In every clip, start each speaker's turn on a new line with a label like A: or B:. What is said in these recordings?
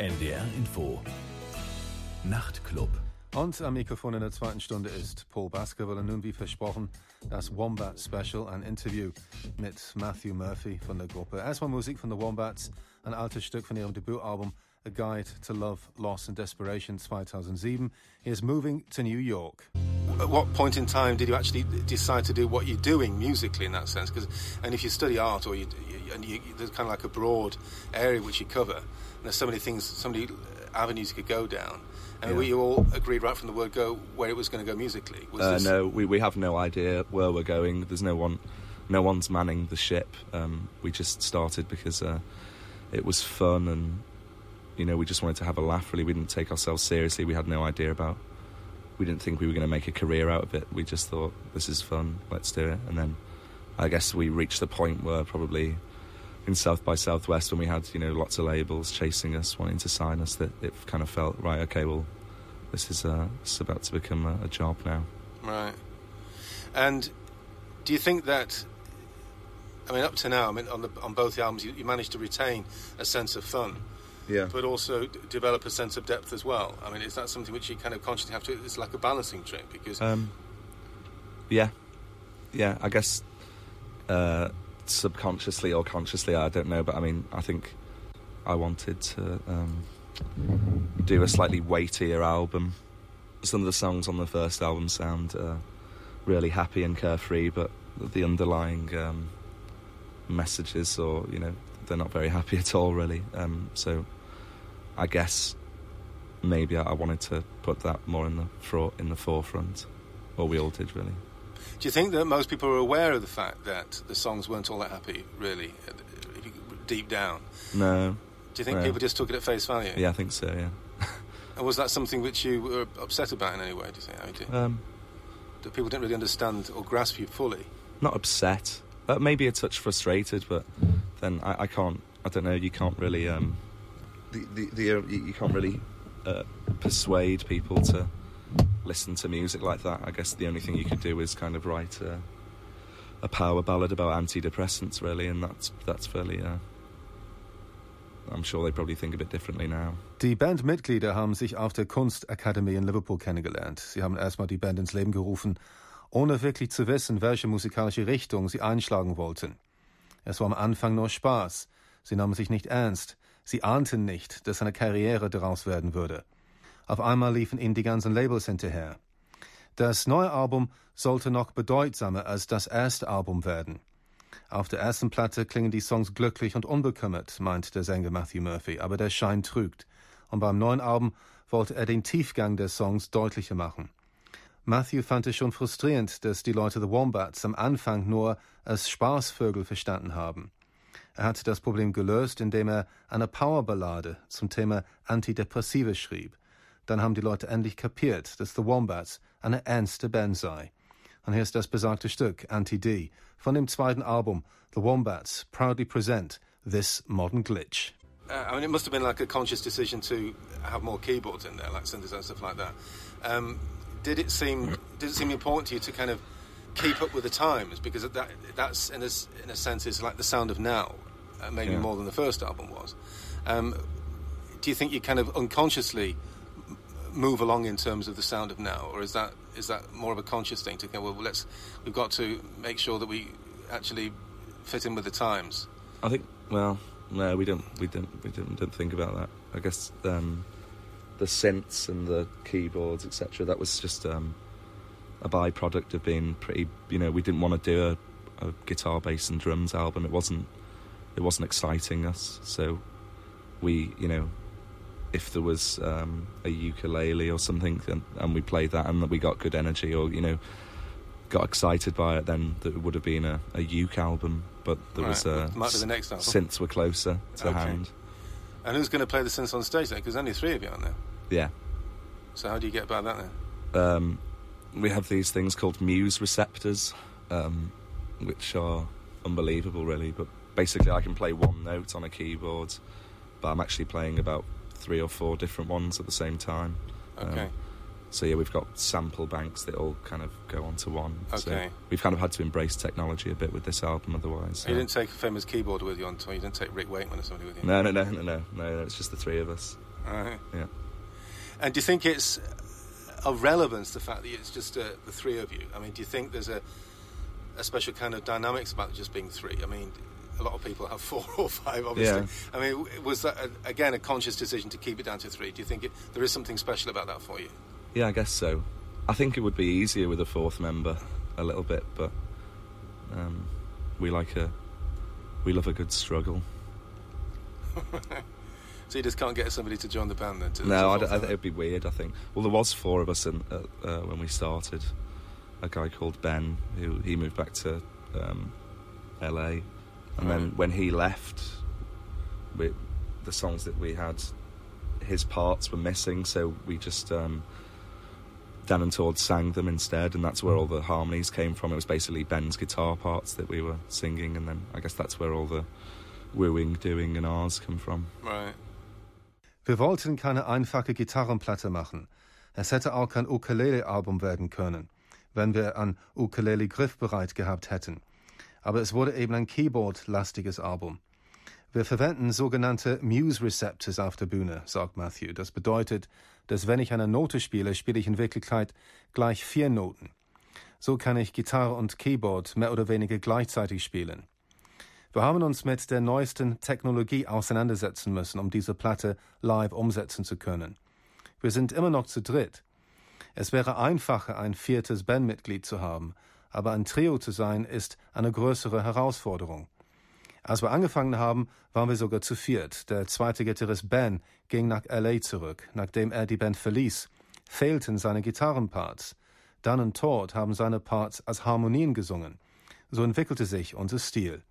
A: NDR Info. Nachtclub.
B: Und am Mikrofon in der zweiten Stunde ist Paul Baskerville und nun wie versprochen das Wombat Special, ein Interview mit Matthew Murphy von der Gruppe. Erstmal Musik von The Wombats, ein altes Stück von ihrem Debütalbum A Guide to Love, Loss and Desperation 2007. Here's Moving to New York. At what point in time did you actually decide to do what you're doing musically in that sense? Because, and if you study art or you, and you, there's kind of like a broad area which you cover, and there's so many things, so many avenues you could go down. And
C: Yeah.
B: we you all agreed right from the word go where it was going to go musically. Was
C: Uh,
B: this-
C: no, we, we have no idea where we're going. There's no one, no one's manning the ship. Um, we just started because uh, it was fun, and you know, we just wanted to have a laugh. Really, we didn't take ourselves seriously. We had no idea about. We didn't think we were going to make a career out of it. We just thought this is fun. Let's do it. And then, I guess we reached the point where probably in South by Southwest when we had you know lots of labels chasing us, wanting to sign us, that it kind of felt right. Okay, well, this is uh, about to become a, a job now.
B: Right. And do you think that? I mean, up to now, I mean, on the on both the albums, you, you managed to retain a sense of fun,
C: Yeah.
B: but also d- develop a sense of depth as well. I mean, is that something which you kind of consciously have to? It's like a balancing trick because
C: Um, yeah, yeah. I guess uh, subconsciously or consciously, I don't know. But I mean, I think I wanted to um, do a slightly weightier album. Some of the songs on the first album sound uh, really happy and carefree, but the underlying um, messages, or you know, they're not very happy at all, really. Um, so, I guess maybe I, wanted to put that more in the fro- in the forefront. Well, we all did, really.
B: do you think that most people are aware of the fact that the songs weren't all that happy, really, deep down?
C: No,
B: Do you think
C: Well-
B: people just took it at face value?
C: yeah, I think so. Yeah.
B: And was that something which you were upset about in any way? Do you think? I
C: Um,
B: that people didn't really understand or grasp you fully?
C: not upset. Uh, maybe a touch frustrated, but then I, I can't. I don't know. You can't really. Um, the, the, the, you can't really uh, persuade people to listen to music like that. I guess the only thing you could do is kind of write a, a power ballad about antidepressants, really, and that's that's fairly. Uh, I'm sure they probably think a bit differently now.
B: Die Bandmitglieder haben sich auf der Kunstakademie in Liverpool kennengelernt. Sie haben erstmal die Band ins Leben gerufen, ohne wirklich zu wissen, welche musikalische Richtung sie einschlagen wollten. Es war am Anfang nur Spaß. Sie nahmen sich nicht ernst. Sie ahnten nicht, dass eine Karriere daraus werden würde. Auf einmal liefen ihnen die ganzen Labels hinterher. Das neue Album sollte noch bedeutsamer als das erste Album werden. Auf der ersten Platte klingen die Songs glücklich und unbekümmert, meint der Sänger Matthew Murphy, aber der Schein trügt. Und beim neuen Album wollte er den Tiefgang der Songs deutlicher machen. Matthew fand es schon frustrierend, dass die Leute The Wombats am Anfang nur als Spaßvögel verstanden haben. Er hat das Problem gelöst, indem er eine Powerballade zum Thema Antidepressive schrieb. Dann haben die Leute endlich kapiert, dass The Wombats eine ernste Band sei. Und hier ist das besagte Stück, Anti-D, von dem zweiten Album, The Wombats proudly present This Modern Glitch. Uh, I mean, it must have been like a conscious decision to have more keyboards in there, like synthesizers and stuff like that. Um, did it seem did it seem important to you to kind of keep up with the times because that that's in a, in a sense is like the sound of now, uh, maybe
C: Yeah.
B: more than the first album was. Um, do you think you kind of unconsciously move along in terms of the sound of now, or is that is that more of a conscious thing to go? Well, let's we've got to make sure that we actually fit in with the times.
C: I think. Well, no, we don't. We don't. We don't, don't think about that. I guess um, the synths and the keyboards, etc. That was just um, a byproduct of being pretty. You know, we didn't want to do a, a guitar, bass, and drums album. It wasn't. It wasn't exciting us. So we, you know, if there was um, a ukulele or something, and, and we played that, and that we got good energy, or you know, got excited by it, then there would have been a, a uke album. But there was
B: Right,
C: a
B: might be the next album.
C: synths were closer to
B: Okay.
C: hand.
B: And who's going to play the synths on stage then? Because only three of you aren't there.
C: Yeah.
B: So how do you get about that then?
C: Um, we have these things called muse receptors, um, which are unbelievable, really. But basically, I can play one note on a keyboard, but I'm actually playing about three or four different ones at the same time. Um,
B: Okay.
C: So yeah, we've got sample banks that all kind of go onto one. So
B: Okay.
C: we've kind of had to embrace technology a bit with this album, otherwise.
B: You
C: uh,
B: didn't take a famous keyboarder with you on tour. You didn't take Rick Wakeman or somebody with you.
C: No, no, no, no, no, no. It's just the three of us.
B: Right.
C: Yeah.
B: And do you think it's of relevance the fact that it's just uh, the three of you? I mean, do you think there's a a special kind of dynamics about just being three? I mean, a lot of people have four or five, obviously.
C: Yeah.
B: I mean, was that a, again a conscious decision to keep it down to three? Do you think it, there is something special about that for you?
C: Yeah, I guess so. I think it would be easier with a fourth member a little bit, but um, we like a we love a good struggle.
B: So you just can't get somebody to join the band then? To,
C: No,
B: to
C: I, I, it'd be weird. I think. Well, there was four of us in, uh, uh, when we started. A guy called Ben, who he moved back to um, LA, and then when he left, we, the songs that we had, his parts were missing, so we just um, Dan and Todd sang them instead, and that's where all the harmonies came from. It was basically Ben's guitar parts that we were singing, and then I guess that's where all the wooing, doing, and ours come from.
B: Right. Wir wollten keine einfache Gitarrenplatte machen. Es hätte auch kein Ukulele-Album werden können, wenn wir ein Ukulele griffbereit gehabt hätten. Aber es wurde eben ein Keyboard-lastiges Album. Wir verwenden sogenannte Muse Receptors auf der Bühne, sagt Matthew. Das bedeutet, dass wenn ich eine Note spiele, spiele ich in Wirklichkeit gleich vier Noten. So kann ich Gitarre und Keyboard mehr oder weniger gleichzeitig spielen. Wir haben uns mit der neuesten Technologie auseinandersetzen müssen, um diese Platte live umsetzen zu können. Wir sind immer noch zu dritt. Es wäre einfacher, ein viertes Bandmitglied zu haben, aber ein Trio zu sein ist eine größere Herausforderung. Als wir angefangen haben, waren wir sogar zu viert. Der zweite Gitarrist Ben ging nach LA zurück. Nachdem er die Band verließ, fehlten seine Gitarrenparts. Dan und Todd haben seine Parts als Harmonien gesungen. So entwickelte sich unser Stil.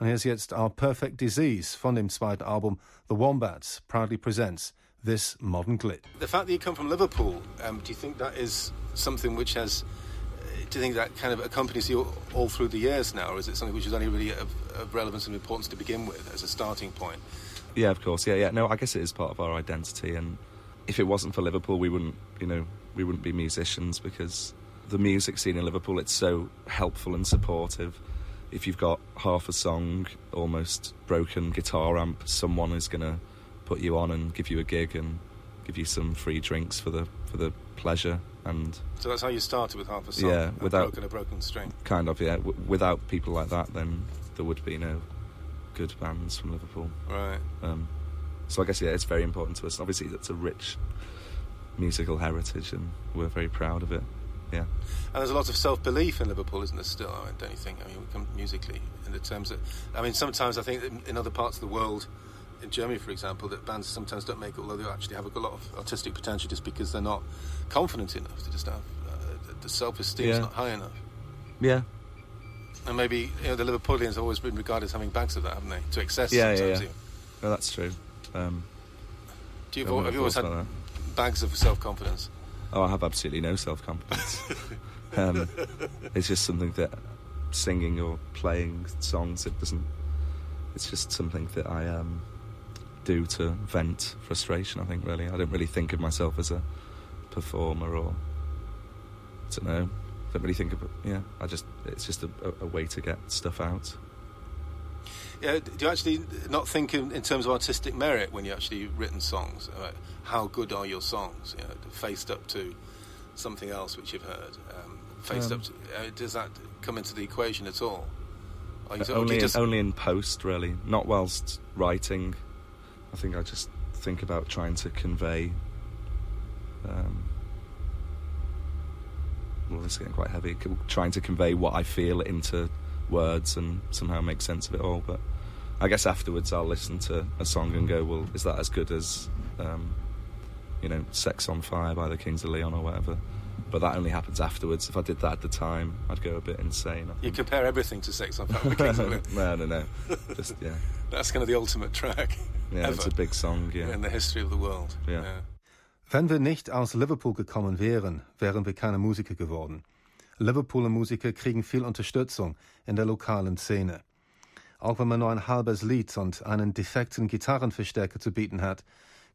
B: Und here's ist jetzt Our Perfect Disease von dem zweiten Album The Wombats proudly presents this modern glitch. The fact that you come from Liverpool, um, do you think that is something which has, uh, do you think that kind of accompanies you all through the years now, or is it something which is only really of, of relevance and importance to begin with as a starting point?
C: Yeah, of course. Yeah, yeah. No, I guess it is part of our identity, and if it wasn't for Liverpool, we wouldn't, you know, we wouldn't be musicians because the music scene in Liverpool it's so helpful and supportive. If you've got half a song, almost broken guitar amp, someone is gonna put you on and give you a gig and give you some free drinks for the for the pleasure and
B: So that's how you started with half a song,
C: Yeah,
B: a
C: without-
B: broken, a broken string.
C: kind of yeah. W- without people like that, then there would be no good bands from Liverpool.
B: Right.
C: Um, so I guess yeah, it's very important to us. Obviously, it's a rich musical heritage, and we're very proud of it. Yeah,
B: And there's a lot of self-belief in Liverpool, isn't there? Still, I mean, don't you think? I mean, we come musically in the terms that, I mean, sometimes I think in, in other parts of the world, in Germany, for example, that bands sometimes don't make it, although they actually have a lot of artistic potential, just because they're not confident enough. They just have uh, the- self-esteem is
C: Yeah.
B: not high enough.
C: yeah,
B: And maybe you know the Liverpoolians have always been regarded as having bags of that, haven't they? To excess.
C: Yeah, yeah, yeah.
B: even.
C: no, that's true. Um,
B: Do you
C: wouldn't
B: have you always had bags of self-confidence?
C: Oh, I have absolutely no self confidence. um, it's just something that singing or playing songs. It doesn't. It's just something that I um, do to vent frustration. I think really. I don't really think of myself as a performer or I don't know. I Don't really think of it. Yeah, I just it's just a, a way to get stuff out.
B: Yeah, do you actually not think in, in terms of artistic merit when you actually written songs? Uh, how good are your songs? You know, faced up to something else which you've heard, um, faced
C: Um,
B: up to. Uh, does that come into the equation at all? Or you,
C: only
B: you
C: in,
B: just,
C: only in post, really. Not whilst writing. I think I just think about trying to convey. Um, well, this is getting quite heavy. Trying to convey what I feel into words and somehow make sense of it all. But I guess afterwards I'll listen to a song and go, "Well, is that as good as, um, you know, Sex on Fire by the Kings of Leon or whatever?" But that only happens afterwards. If I did that at the time, I'd go a bit insane.
B: You compare everything to Sex on Fire. with Kings of Leon.
C: no, no, no. Just yeah,
B: That's kind of the ultimate track
C: yeah. It's a big song. Yeah,
B: in the history of the world.
C: Yeah.
B: Wenn wir nicht aus Liverpool gekommen wären, wären wir keine Musiker geworden. Liverpooler Musiker kriegen viel Unterstützung in der lokalen Szene. Auch wenn man nur ein halbes Lied und einen defekten Gitarrenverstärker zu bieten hat,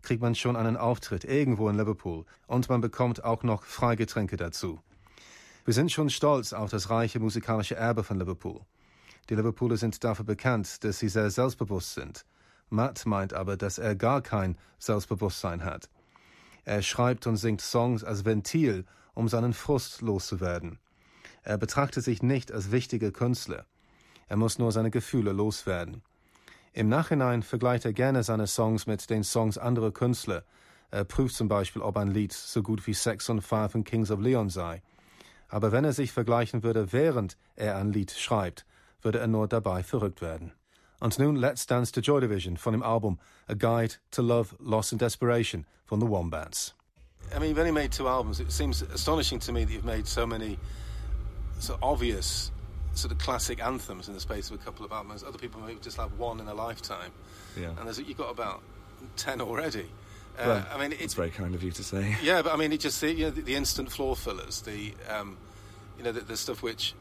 B: kriegt man schon einen Auftritt irgendwo in Liverpool und man bekommt auch noch Freigetränke dazu. Wir sind schon stolz auf das reiche musikalische Erbe von Liverpool. Die Liverpooler sind dafür bekannt, dass sie sehr selbstbewusst sind. Matt meint aber, dass er gar kein Selbstbewusstsein hat. Er schreibt und singt Songs als Ventil, um seinen Frust loszuwerden. Er betrachtet sich nicht als wichtiger Künstler. Er muss nur seine Gefühle loswerden. Im Nachhinein vergleicht er gerne seine Songs mit den Songs anderer Künstler. Er prüft zum Beispiel, ob ein Lied so gut wie Sex on Fire von Kings of Leon sei. Aber wenn er sich vergleichen würde, während er ein Lied schreibt, würde er nur dabei verrückt werden. Und nun Let's Dance to Joy Division von dem Album A Guide to Love, Loss and Desperation von The Wombats.
D: I mean, you've only made two albums. It seems astonishing to me that you've made so many of obvious sort of classic anthems in the space of a couple of albums. Other people maybe just have one in a lifetime.
C: Yeah.
D: And there's, you've got about 10 already. Uh,
C: Well,
D: I mean,
C: it's very kind of you to say.
D: Yeah, but I mean, it just you know the, the instant floor fillers, the um, you know the, the stuff which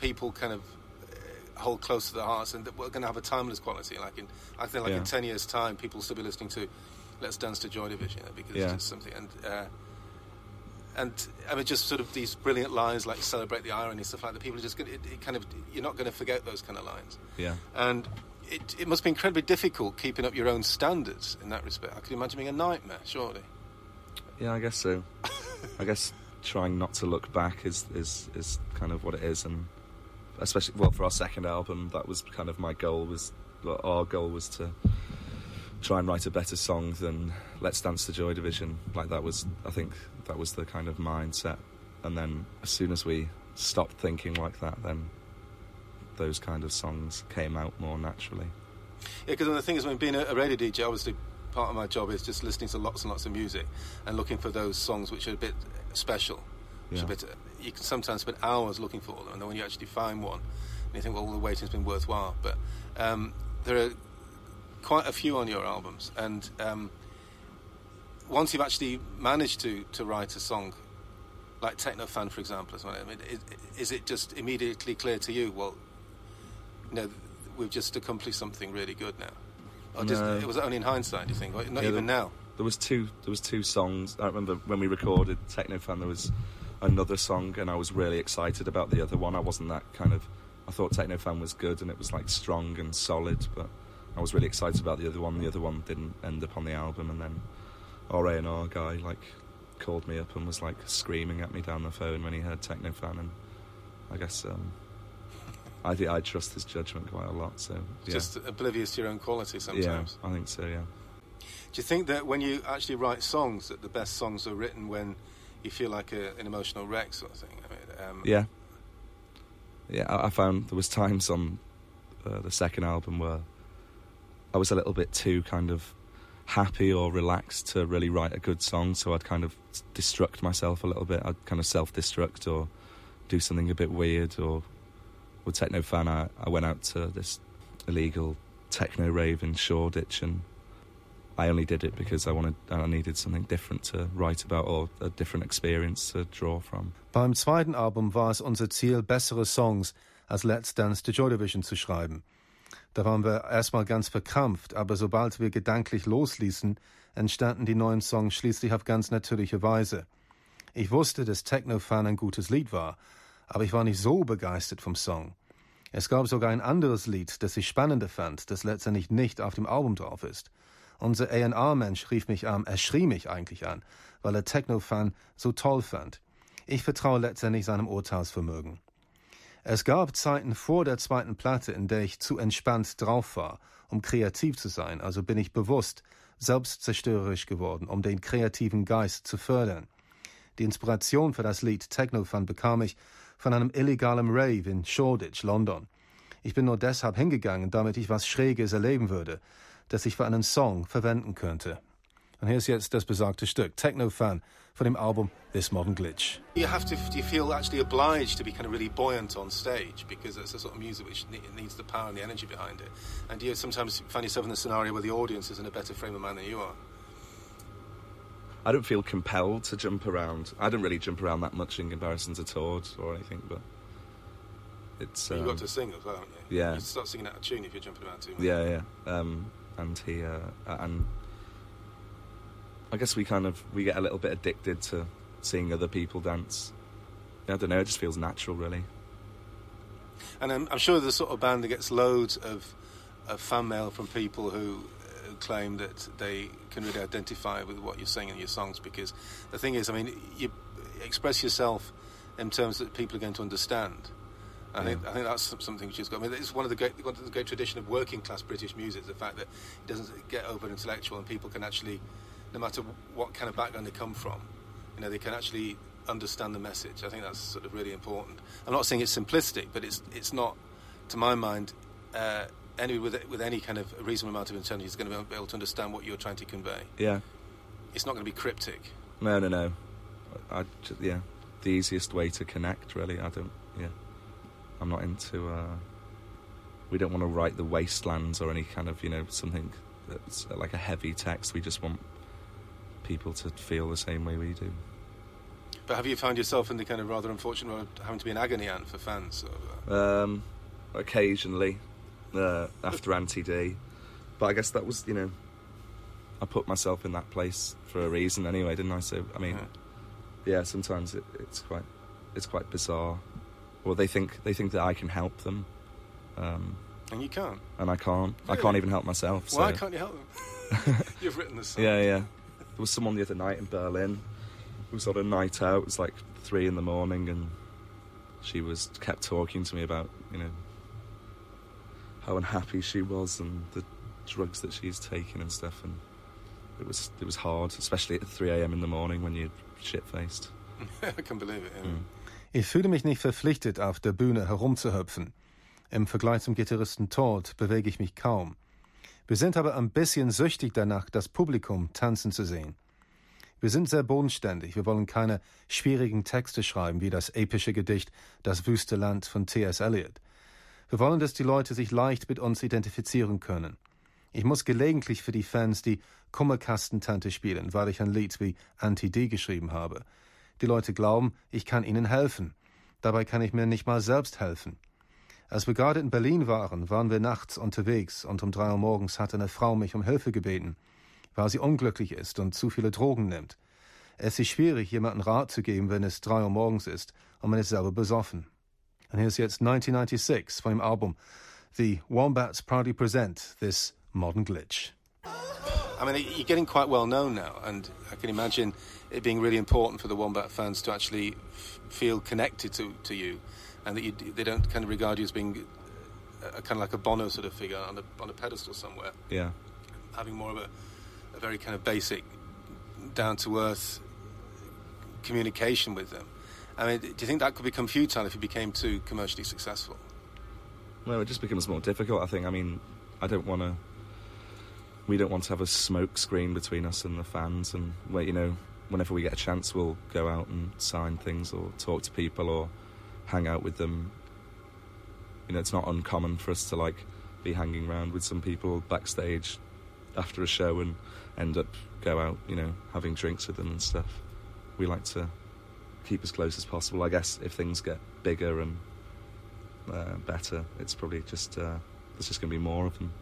D: people kind of uh, hold close to their hearts, and that we're going to have a timeless quality. Like in, I think, like
C: Yeah.
D: in ten years' time, people will still be listening to "Let's Dance to Joy Division" because
C: Yeah.
D: it's just something. And uh, and I mean, just sort of these brilliant lines like "Celebrate the Irony" stuff like that. People are just going. It, it kind of you're not going to forget those kind of lines.
C: Yeah.
D: And it, it must be incredibly difficult keeping up your own standards in that respect. I could imagine being a nightmare, surely.
C: Yeah, I guess so. I guess trying not to look back is, is is kind of what it is, and especially well for our second album, that was kind of my goal. Was well, our goal was to try and write a better song than Let's Dance to Joy Division. Like that was, I think, that was the kind of mindset. And then as soon as we stopped thinking like that, then those kind of songs came out more naturally.
D: Yeah, because the thing is, when being a, a radio DJ, obviously part of my job is just listening to lots and lots of music and looking for those songs which are a bit special. Which are a bit, you can sometimes spend hours looking for them, and then when you actually find one, you think, well, the waiting's been worthwhile. But um, there are quite a few on your albums, and um, once you've actually managed to, to write a song, like Techno Fan, for example, I mean, is, is it just immediately clear to you? Well, you know, we've just accomplished something really good now. Or just,
C: No.
D: it was only in hindsight, do you think? Or not
C: Yeah,
D: even
C: the-
D: now.
C: There was two. There was two songs. I remember when we recorded Techno Fan. There was another song, and I was really excited about the other one. I wasn't that kind of. I thought Techno Fan was good, and it was like strong and solid, but I was really excited about the other one. The other one didn't end up on the album, and then our A and R guy like called me up and was like screaming at me down the phone when he heard Techno Fan, and I guess um, I think I trust his judgment quite a lot. So yeah.
D: Just oblivious to your own quality sometimes.
C: yeah, I think so. Yeah.
D: Do you think that when you actually write songs, that the best songs are written when you feel like a, an emotional wreck, sort of thing? I mean, um,
C: Yeah. Yeah, I, I found there was times on uh, the second album where I was a little bit too kind of happy or relaxed to really write a good song, so I'd kind of destruct myself a little bit. I'd kind of self-destruct or do something a bit weird. Or with Techno Fan, I, I went out to this illegal techno rave in Shoreditch and I only did it because I wanted, and I needed something different to write about or a different experience to draw from.
B: Beim zweiten Album war es unser Ziel, bessere Songs als Let's Dance to Joy Division zu schreiben. Da waren wir erstmal ganz verkrampft, aber sobald wir gedanklich losließen, entstanden die neuen Songs schließlich auf ganz natürliche Weise. Ich wusste, dass Techno-Fan ein gutes Lied war, aber ich war nicht so begeistert vom Song. Es gab sogar ein anderes Lied, das ich spannender fand, das letztendlich nicht auf dem Album drauf ist. Unser A&R-Mensch rief mich an, er schrie mich eigentlich an, weil er Techno-Fan so toll fand. Ich vertraue letztendlich seinem Urteilsvermögen. Es gab Zeiten vor der zweiten Platte, in der ich zu entspannt drauf war, um kreativ zu sein, also bin ich bewusst selbstzerstörerisch geworden, um den kreativen Geist zu fördern. Die Inspiration für das Lied Technofan bekam ich von einem illegalen Rave in Shoreditch, London. Ich bin nur deshalb hingegangen, damit ich was Schräges erleben würde, das ich für einen Song verwenden könnte. Und hier ist jetzt das besagte Stück, Technofan, von dem Album This Modern Glitch.
D: You have to, do you feel actually obliged to be kind of really buoyant on stage because it's a sort of music which needs the power and the energy behind it. And do you sometimes find yourself in a scenario where the audience is in a better frame of mind than you are?
C: I don't feel compelled to jump around. I don't really jump around that much in comparison to Todd or anything, but it's
D: You've
C: um,
D: got to sing as well, haven't you?
C: yeah.
D: You start singing out of tune if you're jumping around too much.
C: yeah, yeah. Um, and he uh, and I guess we kind of we get a little bit addicted to seeing other people dance. I don't know. It just feels natural, really.
D: And I'm, I'm sure the sort of band that gets loads of of fan mail from people who uh, claim that they can really identify with what you're saying in your songs because the thing is, I mean, you express yourself in terms that people are going to understand. I think I think that's something which has got. I mean, it's one of the great one of the great tradition of working class British music. The fact that it doesn't get over intellectual and people can actually, no matter what kind of background they come from, you know, they can actually understand the message. I think that's sort of really important. I'm not saying it's simplistic, but it's it's not, to my mind, uh, any with with any kind of reasonable amount of intelligence is going to be able to understand what you're trying to convey.
C: Yeah.
D: It's not going to be cryptic.
C: No, no, no. I, yeah, the easiest way to connect, really. I don't, yeah. I'm not into, uh, we don't want to write the wastelands or any kind of, you know, something that's like a heavy text. We just want people to feel the same way we do.
D: But have you found yourself in the kind of rather unfortunate role of having to be an agony aunt for fans? Uh,
C: Um, occasionally, uh, after Anti D. But I guess that was, you know, I put myself in that place for a reason anyway, didn't I? So, I mean,
D: Yeah.
C: yeah, sometimes it, it's quite it's quite bizarre. Or they think they think that I can help them, um,
D: and you can't.
C: and I can't. I can't even help myself. So.
D: Why can't you help them? You've written the song.
C: Yeah, yeah. There was someone the other night in Berlin who was on a night out. It was like three in the morning, and she was kept talking to me about you know how unhappy she was and the drugs that she's taking and stuff, and it was it was hard, especially at three a.m. in the morning when you're shit faced.
D: I can believe it. Yeah.
C: Mm.
B: Ich fühle mich nicht verpflichtet, auf der Bühne herumzuhüpfen. Im Vergleich zum Gitarristen Todd bewege ich mich kaum. Wir sind aber ein bisschen süchtig danach, das Publikum tanzen zu sehen. Wir sind sehr bodenständig. Wir wollen keine schwierigen Texte schreiben, wie das epische Gedicht Das wüste Land von T.S. Eliot. Wir wollen, dass die Leute sich leicht mit uns identifizieren können. Ich muss gelegentlich für die Fans die Kummerkastentante spielen, weil ich ein Lied wie Anti-D geschrieben habe. Die Leute glauben, ich kann ihnen helfen. Dabei kann ich mir nicht mal selbst helfen. Als wir gerade in Berlin waren, waren wir nachts unterwegs und um drei Uhr morgens hat eine Frau mich um Hilfe gebeten, weil sie unglücklich ist und zu viele Drogen nimmt. Es ist schwierig, jemandem Rat zu geben, wenn es drei Uhr morgens ist und man ist selber besoffen. Und hier ist jetzt 1996 von dem Album The Wombats proudly present this modern glitch.
D: I mean, you're getting quite well known now, and I can imagine it being really important for the Wombat fans to actually feel connected to, to you, and that you, they don't kind of regard you as being a, a kind of like a Bono sort of figure on a, on a pedestal somewhere,
C: Yeah.
D: having more of a, a very kind of basic, down to earth communication with them. I mean, do you think that could become futile if you became too commercially successful?
C: Well, it just becomes more difficult. I think. I mean, I don't want to. We don't want to have a smoke screen between us and the fans, and where you know, whenever we get a chance, we'll go out and sign things or talk to people or hang out with them. You know, it's not uncommon for us to like be hanging around with some people backstage after a show and end up go out, you know, having drinks with them and stuff. We like to keep as close as possible. I guess if things get bigger and uh, better. It's probably just uh, there's just going to be more of them.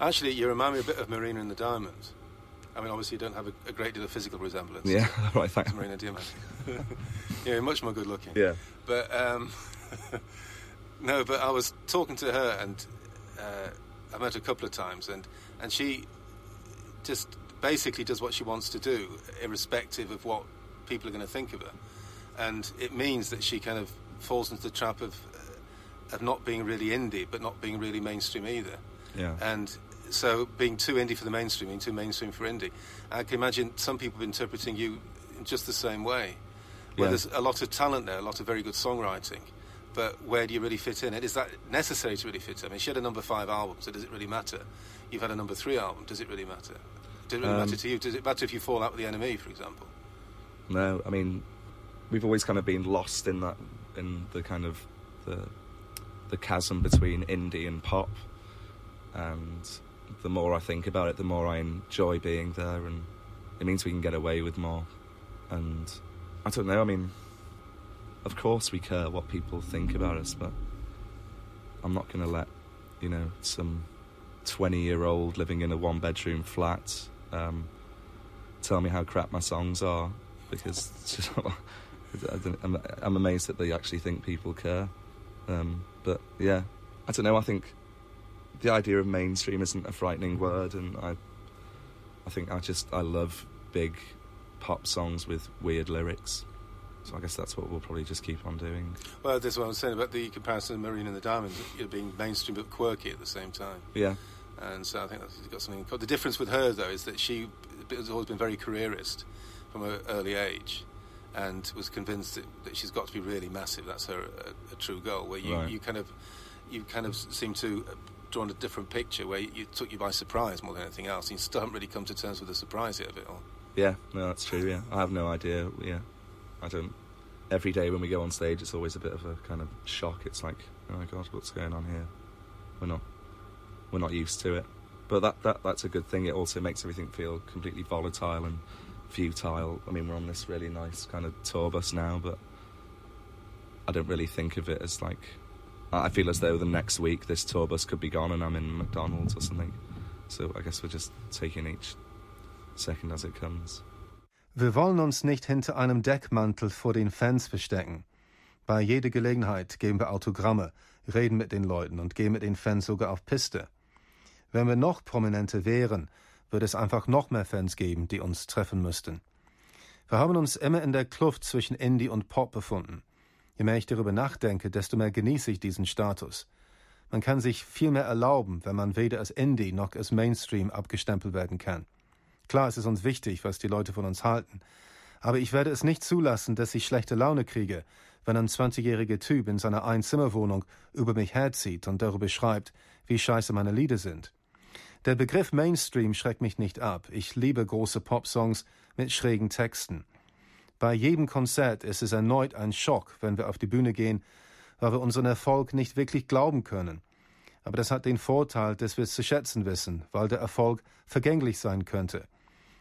D: Actually, you remind me a bit of Marina and the Diamonds. I mean, obviously, you don't have a, a great deal of physical resemblance.
C: Yeah, right. Thanks.
D: Marina Diamond. yeah, you're much more good looking.
C: Yeah,
D: But um, no, but I was talking to her, and uh, I met her a couple of times, and and she just basically does what she wants to do, irrespective of what people are going to think of her, and it means that she kind of falls into the trap of uh, of not being really indie, but not being really mainstream either,
C: yeah,
D: and. So, being too indie for the mainstream, being too mainstream for indie, I can imagine some people interpreting you in just the same way. Where
C: Yeah.
D: there's a lot of talent there, a lot of very good songwriting, but where do you really fit in? And is that necessary to really fit in? I mean, she had a number five album, so does it really matter? You've had a number three album, does it really matter? Does it really
C: Um,
D: matter to you? Does it matter if you fall out with the NME, for example?
C: no. I mean, we've always kind of been lost in that in the kind of the the chasm between indie and pop, and the more I think about it, the more I enjoy being there, and it means we can get away with more. And I don't know. I mean, of course we care what people think about us, but I'm not going to let you know some 20 year old living in a one bedroom flat um, tell me how crap my songs are because I'm amazed that they actually think people care. Um, but yeah, I don't know. I think the idea of mainstream isn't a frightening word, and I, I think I just I love big pop songs with weird lyrics. So I guess that's what we'll probably just keep on doing.
D: Well, that's what I was saying about the comparison of Marina and the Diamonds, you know, being mainstream but quirky at the same time.
C: Yeah.
D: And so I think that's got something. The difference with her, though, is that she has always been very careerist from an early age and was convinced that, that, she's got to be really massive. That's her a, a true goal. Where you, right. you kind of you kind of seem to drawn a different picture where you, you took you by surprise more than anything else. You still haven't really come to terms with the surprise of it all.
C: Yeah, no, that's true. Yeah, I have no idea. Yeah, I don't. Every day when we go on stage, it's always a bit of a kind of shock. It's like, oh my god, what's going on here? We're not, we're not used to it. But that, that that's a good thing. It also makes everything feel completely volatile and futile. I mean, we're on this really nice kind of tour bus now, but I don't really think of it as like. I feel as though the next week this tour bus could be gone and I'm in McDonald's or something. So I guess we're just taking each second as it comes.
B: Wir wollen uns nicht hinter einem Deckmantel vor den Fans verstecken. Bei jeder Gelegenheit geben wir Autogramme, reden mit den Leuten und gehen mit den Fans sogar auf Piste. Wenn wir noch prominenter wären, würde es einfach noch mehr Fans geben, die uns treffen müssten. Wir haben uns immer in der Kluft zwischen Indie und Pop befunden. Je mehr ich darüber nachdenke, desto mehr genieße ich diesen Status. Man kann sich viel mehr erlauben, wenn man weder als Indie noch als Mainstream abgestempelt werden kann. Klar ist es uns wichtig, was die Leute von uns halten, aber ich werde es nicht zulassen, dass ich schlechte Laune kriege, wenn ein 20-jähriger Typ in seiner Einzimmerwohnung über mich herzieht und darüber schreibt, wie scheiße meine Lieder sind. Der Begriff Mainstream schreckt mich nicht ab. Ich liebe große Popsongs mit schrägen Texten. Bei jedem Konzert ist es erneut ein Schock, wenn wir auf die Bühne gehen, weil wir unseren Erfolg nicht wirklich glauben können. Aber das hat den Vorteil, dass wir es zu schätzen wissen, weil der Erfolg vergänglich sein könnte.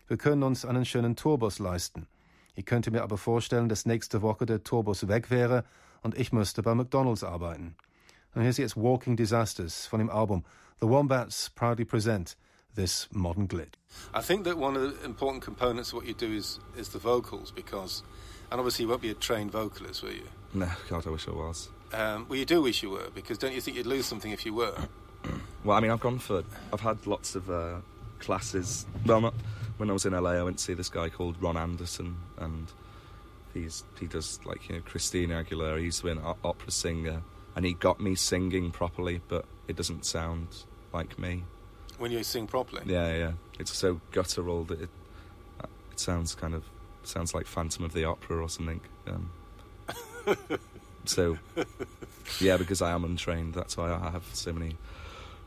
B: Wir können uns einen schönen Tourbus leisten. Ich könnte mir aber vorstellen, dass nächste Woche der Tourbus weg wäre und ich müsste bei McDonalds arbeiten. Und hier ist jetzt Walking Disasters von dem Album the Wombats proudly present this modern glitch.
D: I think that one of the important components of what you do is is the vocals because, and obviously you won't be a trained vocalist, will you?
C: No, God, I wish I was.
D: Um, well, you do wish you were because don't you think you'd lose something if you were?
C: well, I mean, I've gone for, I've had lots of uh, classes. Well, not when I was in LA. I went to see this guy called Ron Anderson, and he's he does like you know Christina Aguilera. He's been an opera singer, and he got me singing properly, but it doesn't sound like me.
D: When you sing properly?
C: Yeah, yeah. It's so guttural that it it sounds kind of sounds like Phantom of the Opera or something. Um, so, yeah, because I am untrained, that's why I have so many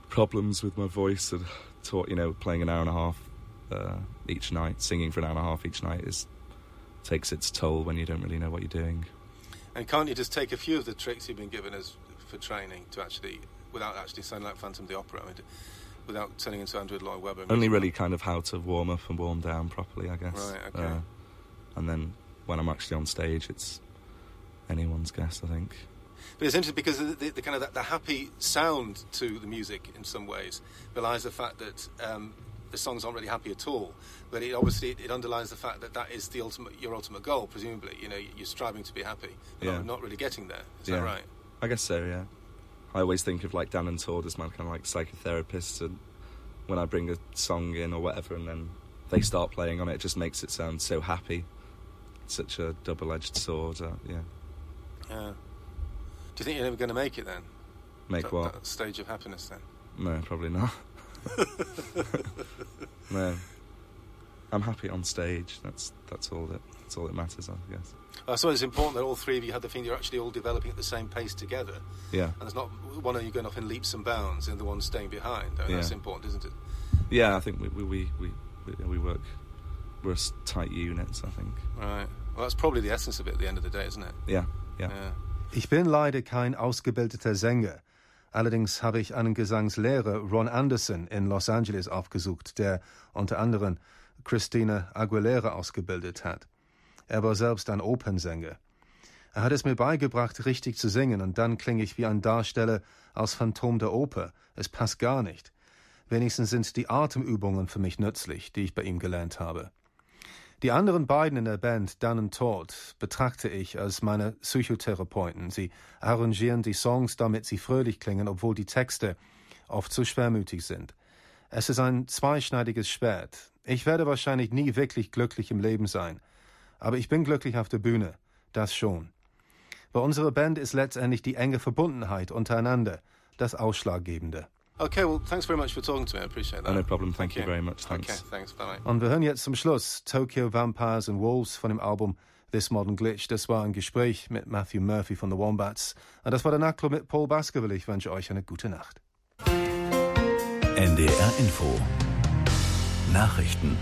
C: problems with my voice. And taught, you know, playing an hour and a half uh, each night, singing for an hour and a half each night is takes its toll when you don't really know what you're doing.
D: And can't you just take a few of the tricks you've been given as for training to actually without actually sounding like Phantom of the Opera. I mean, without turning into Andrew Lloyd Webber.
C: Only really kind of how to warm up and warm down properly, I guess.
D: Right. Okay. Uh,
C: and then when I'm actually on stage, it's anyone's guess, I think.
D: But it's interesting because the, the, the kind of the, the, happy sound to the music, in some ways, belies the fact that um, the songs aren't really happy at all. But it obviously it, it, underlines the fact that that is the ultimate, your ultimate goal. Presumably, you know, you're striving to be happy, yeah. not, not really getting there. Is yeah. that right?
C: I guess so. Yeah. I always think of like Dan and Todd as my kind of like psychotherapists, and when I bring a song in or whatever, and then they start playing on it, it just makes it sound so happy. It's such a double-edged sword. Uh, yeah.
D: Yeah. Do you think you're ever going to make it then?
C: Make
D: that,
C: what?
D: That stage of happiness then?
C: No, probably not. no. I'm happy on stage. That's that's all that that's all that matters, I guess.
D: I suppose it's important that all three of you have the feeling you're actually all developing at the same pace together.
C: Yeah.
D: And there's not one of you going off in leaps and bounds and the one staying behind. I mean, yeah. That's important, isn't it?
C: Yeah, I think we we, we, we, we work. We're a tight units, I think.
D: Right. Well, that's probably the essence of it at the end of the day, isn't it?
C: Yeah, yeah.
D: yeah.
B: Ich bin leider kein ausgebildeter Sänger. Allerdings habe ich einen Gesangslehrer, Ron Anderson, in Los Angeles aufgesucht, der unter anderem Christina Aguilera ausgebildet hat. Er war selbst ein Opernsänger. Er hat es mir beigebracht, richtig zu singen, und dann klinge ich wie ein Darsteller aus Phantom der Oper. Es passt gar nicht. Wenigstens sind die Atemübungen für mich nützlich, die ich bei ihm gelernt habe. Die anderen beiden in der Band, Dan und Todd, betrachte ich als meine Psychotherapeuten. Sie arrangieren die Songs, damit sie fröhlich klingen, obwohl die Texte oft zu schwermütig sind. Es ist ein zweischneidiges Schwert. Ich werde wahrscheinlich nie wirklich glücklich im Leben sein. Aber ich bin glücklich auf der Bühne. Das schon. Bei unserer Band ist letztendlich die enge Verbundenheit untereinander das Ausschlaggebende.
D: Okay, well, thanks very much for talking to me. I appreciate that.
C: Oh, no problem. Thank you very much. Thanks.
D: Okay, thanks. Bye.
B: Und wir hören jetzt zum Schluss Tokyo Vampires and Wolves von dem Album This Modern Glitch. Das war ein Gespräch mit Matthew Murphy von The Wombats. Und das war der Nachtclub mit Paul Baskerville. Ich wünsche euch eine gute Nacht.
A: NDR Info Nachrichten